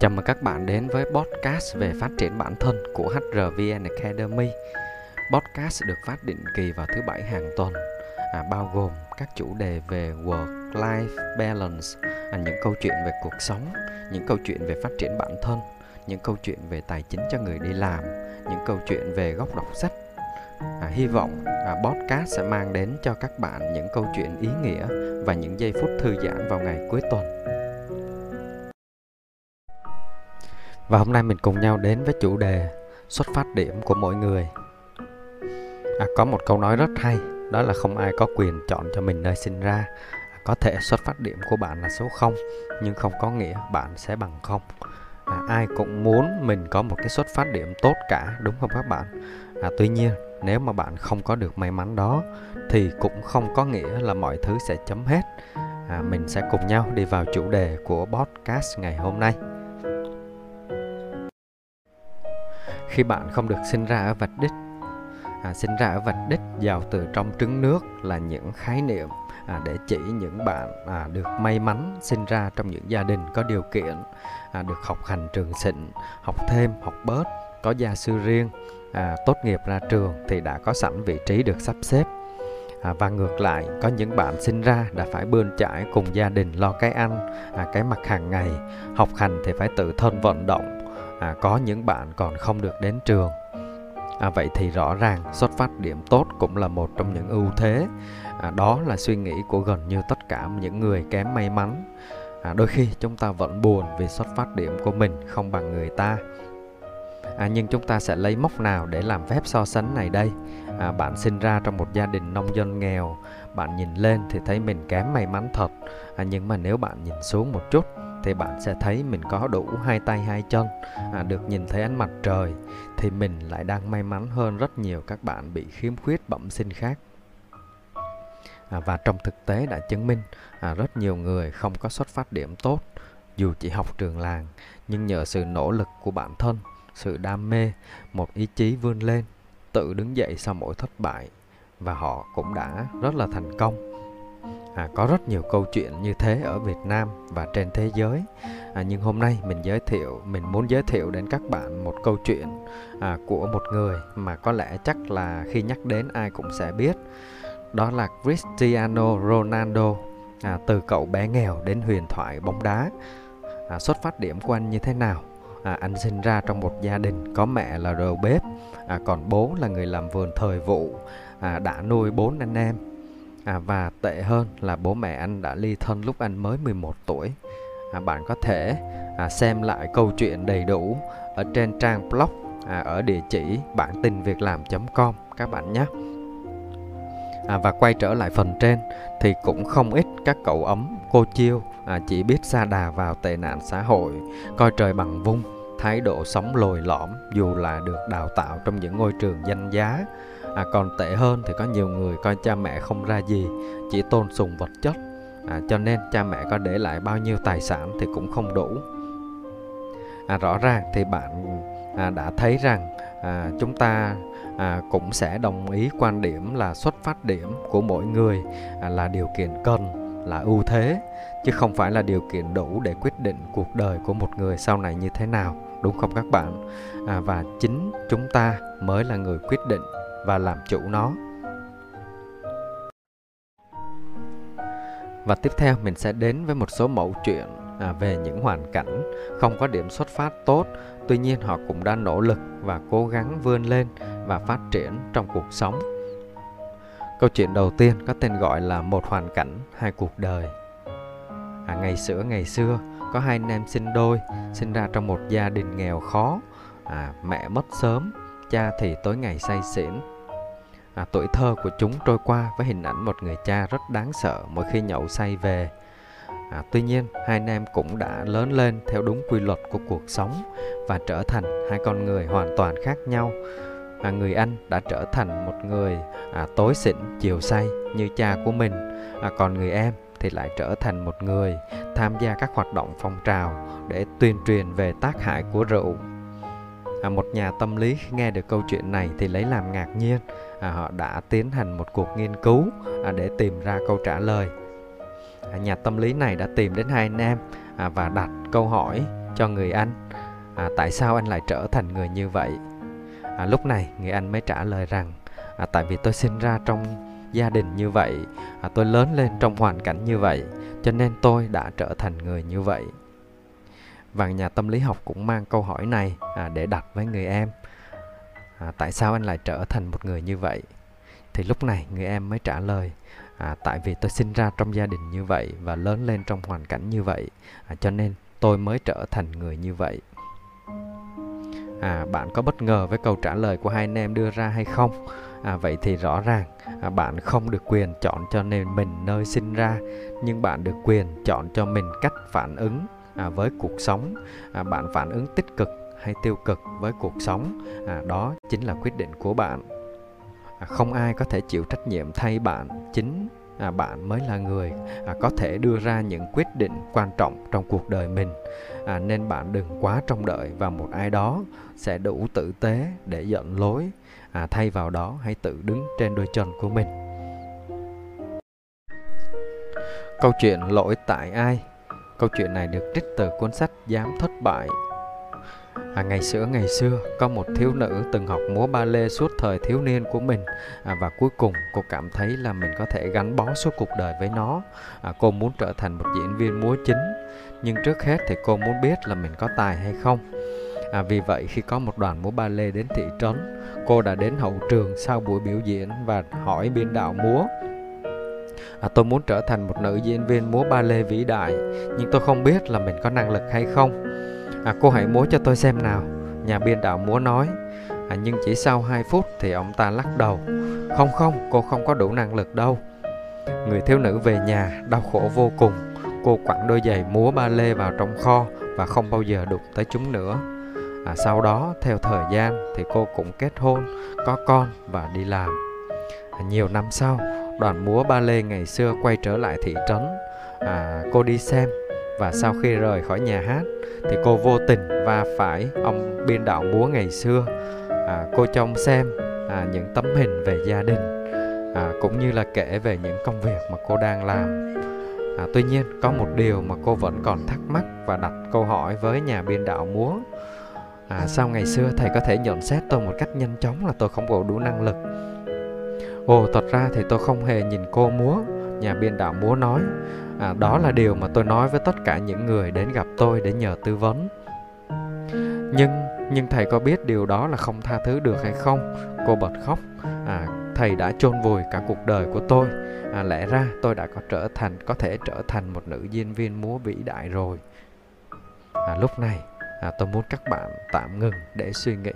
Chào mừng các bạn đến với podcast về phát triển bản thân của HRVN Academy. Podcast được phát định kỳ vào thứ bảy hàng tuần, à, bao gồm các chủ đề về work-life balance, à, những câu chuyện về cuộc sống, những câu chuyện về phát triển bản thân, những câu chuyện về tài chính cho người đi làm, những câu chuyện về góc đọc sách. À, hy vọng à, podcast sẽ mang đến cho các bạn những câu chuyện ý nghĩa và những giây phút thư giãn vào ngày cuối tuần. Và hôm nay mình cùng nhau đến với chủ đề xuất phát điểm của mỗi người. À, có một câu nói rất hay, đó là không ai có quyền chọn cho mình nơi sinh ra. Có thể xuất phát điểm của bạn là số 0, nhưng không có nghĩa bạn sẽ bằng 0. À, ai cũng muốn mình có một cái xuất phát điểm tốt cả, đúng không các bạn? À, tuy nhiên, nếu mà bạn không có được may mắn đó, thì cũng không có nghĩa là mọi thứ sẽ chấm hết. À, mình sẽ cùng nhau đi vào chủ đề của podcast ngày hôm nay. Khi bạn không được sinh ra ở vạch đích. À, sinh ra ở vạch đích giàu từ trong trứng nước là những khái niệm à, để chỉ những bạn à, được may mắn sinh ra trong những gia đình có điều kiện à, được học hành trường xịn học thêm học bớt có gia sư riêng à, tốt nghiệp ra trường thì đã có sẵn vị trí được sắp xếp. À, và ngược lại có những bạn sinh ra đã phải bươn chải cùng gia đình lo cái ăn à, cái mặc hàng ngày học hành thì phải tự thân vận động à, có những bạn còn không được đến trường. À, vậy thì rõ ràng xuất phát điểm tốt cũng là một trong những ưu thế. À, đó là suy nghĩ của gần như tất cả những người kém may mắn. À, đôi khi chúng ta vẫn buồn vì xuất phát điểm của mình không bằng người ta à, nhưng chúng ta sẽ lấy mốc nào để làm phép so sánh này đây? À, bạn sinh ra trong một gia đình nông dân nghèo bạn nhìn lên thì thấy mình kém may mắn thật. À, nhưng mà nếu bạn nhìn xuống một chút thì bạn sẽ thấy mình có đủ hai tay hai chân. À, được nhìn thấy ánh mặt trời thì mình lại đang may mắn hơn rất nhiều các bạn bị khiếm khuyết bẩm sinh khác. À, và trong thực tế đã chứng minh à, rất nhiều người không có xuất phát điểm tốt dù chỉ học trường làng nhưng nhờ sự nỗ lực của bản thân sự đam mê một ý chí vươn lên tự đứng dậy sau mỗi thất bại và họ cũng đã rất là thành công. À, có rất nhiều câu chuyện như thế ở Việt Nam và trên thế giới. À, nhưng hôm nay mình giới thiệu mình muốn giới thiệu đến các bạn một câu chuyện à, của một người mà có lẽ chắc là khi nhắc đến ai cũng sẽ biết. Đó là Cristiano Ronaldo à, từ cậu bé nghèo đến huyền thoại bóng đá. À, xuất phát điểm của anh như thế nào? À, anh sinh ra trong một gia đình có mẹ là đầu bếp à, còn bố là người làm vườn thời vụ à, đã nuôi bốn anh em À, và tệ hơn là bố mẹ anh đã ly thân lúc anh mới 11 tuổi. À, bạn có thể à, xem lại câu chuyện đầy đủ ở trên trang blog à, ở địa chỉ bản tin việc làm.com các bạn nhé. À, và quay trở lại phần trên thì cũng không ít các cậu ấm cô chiêu à, chỉ biết xa đà vào tệ nạn xã hội coi trời bằng vung thái độ sống lồi lõm dù là được đào tạo trong những ngôi trường danh giá. À, còn tệ hơn thì có nhiều người coi cha mẹ không ra gì chỉ tôn sùng vật chất. À, cho nên cha mẹ có để lại bao nhiêu tài sản thì cũng không đủ. À, rõ ràng thì bạn à, đã thấy rằng à, chúng ta à, cũng sẽ đồng ý quan điểm là xuất phát điểm của mỗi người à, là điều kiện cần là ưu thế chứ không phải là điều kiện đủ để quyết định cuộc đời của một người sau này như thế nào đúng không các bạn? À, và chính chúng ta mới là người quyết định và làm chủ nó. Và tiếp theo mình sẽ đến với một số mẫu chuyện à, về những hoàn cảnh không có điểm xuất phát tốt. Tuy nhiên họ cũng đã nỗ lực và cố gắng vươn lên và phát triển trong cuộc sống. Câu chuyện đầu tiên có tên gọi là một hoàn cảnh hai cuộc đời. À, ngày xưa ngày xưa có hai anh em sinh đôi sinh ra trong một gia đình nghèo khó. À, mẹ mất sớm cha thì tối ngày say xỉn. À, tuổi thơ của chúng trôi qua với hình ảnh một người cha rất đáng sợ mỗi khi nhậu say về. À, tuy nhiên hai anh em cũng đã lớn lên theo đúng quy luật của cuộc sống và trở thành hai con người hoàn toàn khác nhau. À, người anh đã trở thành một người à, tối xỉn chiều say như cha của mình. À, còn người em thì lại trở thành một người tham gia các hoạt động phong trào để tuyên truyền về tác hại của rượu. À, một nhà tâm lý khi nghe được câu chuyện này thì lấy làm ngạc nhiên. À, họ đã tiến hành một cuộc nghiên cứu à, để tìm ra câu trả lời. À, nhà tâm lý này đã tìm đến hai anh em à, và đặt câu hỏi cho người anh. À, tại sao anh lại trở thành người như vậy? À, lúc này người anh mới trả lời rằng à, tại vì tôi sinh ra trong gia đình như vậy à, tôi lớn lên trong hoàn cảnh như vậy cho nên tôi đã trở thành người như vậy. Và nhà tâm lý học cũng mang câu hỏi này à, để đặt với người em à, tại sao anh lại trở thành một người như vậy? Thì lúc này người em mới trả lời à, tại vì tôi sinh ra trong gia đình như vậy và lớn lên trong hoàn cảnh như vậy à, cho nên tôi mới trở thành người như vậy. À, bạn có bất ngờ với câu trả lời của hai anh em đưa ra hay không? À, vậy thì rõ ràng à, bạn không được quyền chọn cho nên mình nơi sinh ra nhưng bạn được quyền chọn cho mình cách phản ứng à, với cuộc sống. À, bạn phản ứng tích cực hay tiêu cực với cuộc sống à, đó chính là quyết định của bạn. À, không ai có thể chịu trách nhiệm thay bạn chính à, bạn mới là người à, có thể đưa ra những quyết định quan trọng trong cuộc đời mình. À, nên bạn đừng quá trông đợi vào một ai đó sẽ đủ tử tế để dẫn lối à, thay vào đó hãy tự đứng trên đôi chân của mình. Câu chuyện lỗi tại ai? Câu chuyện này được trích từ cuốn sách dám thất bại. À, ngày xưa ngày xưa có một thiếu nữ từng học múa ba lê suốt thời thiếu niên của mình. À, và cuối cùng cô cảm thấy là mình có thể gắn bó suốt cuộc đời với nó. À, cô muốn trở thành một diễn viên múa chính. Nhưng trước hết thì cô muốn biết là mình có tài hay không. À, vì vậy khi có một đoàn múa ba lê đến thị trấn, cô đã đến hậu trường sau buổi biểu diễn và hỏi biên đạo múa. À, tôi muốn trở thành một nữ diễn viên múa ba lê vĩ đại nhưng tôi không biết là mình có năng lực hay không. À, cô hãy múa cho tôi xem nào nhà biên đạo múa nói. À, nhưng chỉ sau 2 phút thì ông ta lắc đầu. Không không cô không có đủ năng lực đâu. Người thiếu nữ về nhà đau khổ vô cùng. Cô quẳng đôi giày múa ba lê vào trong kho và không bao giờ đụng tới chúng nữa à, sau đó theo thời gian thì cô cũng kết hôn có con và đi làm. À, nhiều năm sau đoàn múa ba lê ngày xưa quay trở lại thị trấn. À, cô đi xem và sau khi rời khỏi nhà hát thì cô vô tình va phải ông biên đạo múa ngày xưa. À, cô trông xem à, những tấm hình về gia đình à, cũng như là kể về những công việc mà cô đang làm. À, tuy nhiên có một điều mà cô vẫn còn thắc mắc và đặt câu hỏi với nhà biên đạo múa à, sao ngày xưa thầy có thể nhận xét tôi một cách nhanh chóng là tôi không có đủ năng lực. Ồ thật ra thì tôi không hề nhìn cô múa nhà biên đạo múa nói. À, đó là điều mà tôi nói với tất cả những người đến gặp tôi để nhờ tư vấn. Nhưng nhưng thầy có biết điều đó là không tha thứ được hay không? Cô bật khóc. À, thầy đã chôn vùi cả cuộc đời của tôi. À, lẽ ra tôi đã có trở thành có thể trở thành một nữ diễn viên múa vĩ đại rồi. À, lúc này à, tôi muốn các bạn tạm ngừng để suy nghĩ.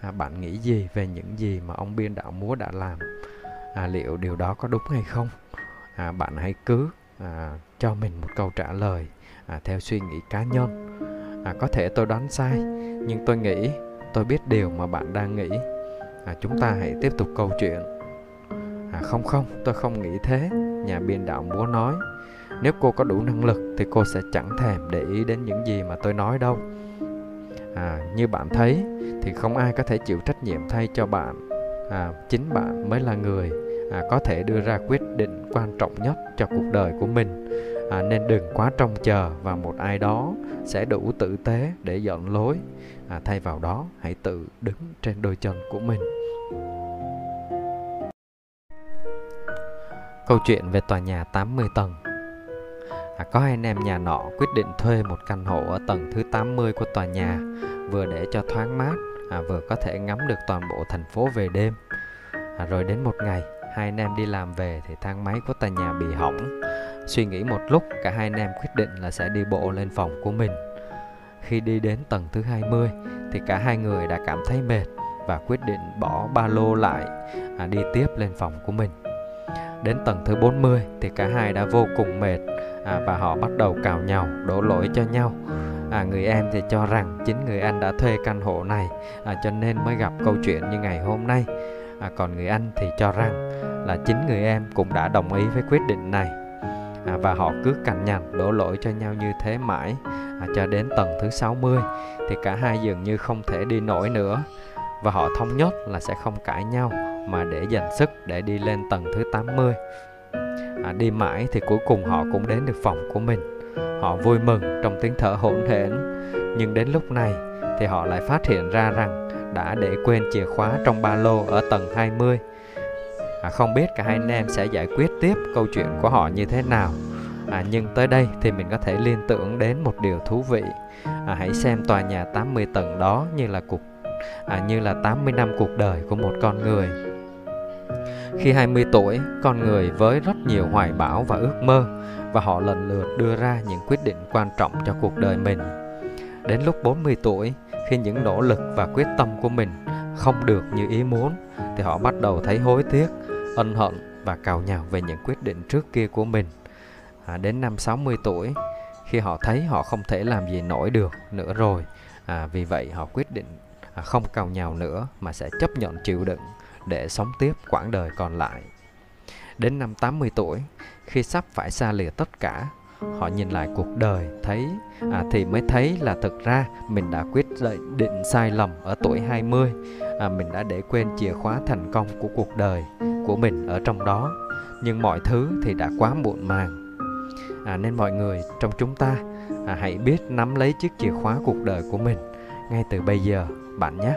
À, bạn nghĩ gì về những gì mà ông biên đạo múa đã làm? À, liệu điều đó có đúng hay không? À, bạn hãy cứ à, cho mình một câu trả lời à, theo suy nghĩ cá nhân. À, có thể tôi đoán sai nhưng tôi nghĩ tôi biết điều mà bạn đang nghĩ. À, chúng ta hãy tiếp tục câu chuyện. À, không không tôi không nghĩ thế nhà biên đạo múa nói nếu cô có đủ năng lực thì cô sẽ chẳng thèm để ý đến những gì mà tôi nói đâu. À, như bạn thấy thì không ai có thể chịu trách nhiệm thay cho bạn. À, chính bạn mới là người à, có thể đưa ra quyết định quan trọng nhất cho cuộc đời của mình. À, nên đừng quá trông chờ vào một ai đó sẽ đủ tử tế để dọn lối. À, thay vào đó hãy tự đứng trên đôi chân của mình. Câu chuyện về tòa nhà 80 tầng à, Có hai anh em nhà nọ quyết định thuê một căn hộ ở tầng thứ 80 của tòa nhà Vừa để cho thoáng mát, à, vừa có thể ngắm được toàn bộ thành phố về đêm. À, Rồi đến một ngày, hai anh em đi làm về thì thang máy của tòa nhà bị hỏng. Suy nghĩ một lúc, cả hai anh em quyết định là sẽ đi bộ lên phòng của mình. Khi đi đến tầng thứ 20 thì cả hai người đã cảm thấy mệt và quyết định bỏ ba lô lại à, đi tiếp lên phòng của mình. Đến tầng thứ 40 thì cả hai đã vô cùng mệt à, và họ bắt đầu cào nhau, đổ lỗi cho nhau. À, người em thì cho rằng chính người anh đã thuê căn hộ này à, cho nên mới gặp câu chuyện như ngày hôm nay. À, còn người anh thì cho rằng là chính người em cũng đã đồng ý với quyết định này. À, và họ cứ cằn nhằn đổ lỗi cho nhau như thế mãi à, cho đến tầng thứ 60 thì cả hai dường như không thể đi nổi nữa và họ thống nhất là sẽ không cãi nhau mà để dành sức để đi lên tầng thứ 80. À, đi mãi thì cuối cùng họ cũng đến được phòng của mình. Họ vui mừng trong tiếng thở hổn hển. nhưng đến lúc này thì họ lại phát hiện ra rằng đã để quên chìa khóa trong ba lô ở tầng 20. À, không biết cả hai anh em sẽ giải quyết tiếp câu chuyện của họ như thế nào. À, nhưng tới đây thì mình có thể liên tưởng đến một điều thú vị. À, hãy xem tòa nhà 80 tầng đó như là cuộc à, như là 80 năm cuộc đời của một con người. Khi 20 tuổi, con người với rất nhiều hoài bão và ước mơ và họ lần lượt đưa ra những quyết định quan trọng cho cuộc đời mình. Đến lúc 40 tuổi, khi những nỗ lực và quyết tâm của mình không được như ý muốn thì họ bắt đầu thấy hối tiếc, ân hận và cào nhào về những quyết định trước kia của mình. À, đến năm 60 tuổi, khi họ thấy họ không thể làm gì nổi được nữa rồi, à, vì vậy họ quyết định à, không cào nhào nữa mà sẽ chấp nhận chịu đựng để sống tiếp quãng đời còn lại. Đến năm 80 tuổi, khi sắp phải xa lìa tất cả, họ nhìn lại cuộc đời thấy à, thì mới thấy là thực ra mình đã quyết định sai lầm ở tuổi 20 à, mình đã để quên chìa khóa thành công của cuộc đời của mình ở trong đó. Nhưng mọi thứ thì đã quá muộn màng. À, nên mọi người trong chúng ta à, hãy biết nắm lấy chiếc chìa khóa cuộc đời của mình ngay từ bây giờ bạn nhé.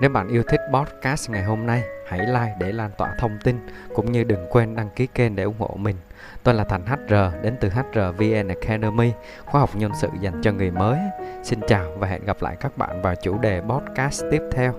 Nếu bạn yêu thích podcast ngày hôm nay, hãy like để lan tỏa thông tin cũng như đừng quên đăng ký kênh để ủng hộ mình. Tôi là Thành HR đến từ hrvn Academy, khóa học nhân sự dành cho người mới. Xin chào và hẹn gặp lại các bạn vào chủ đề podcast tiếp theo.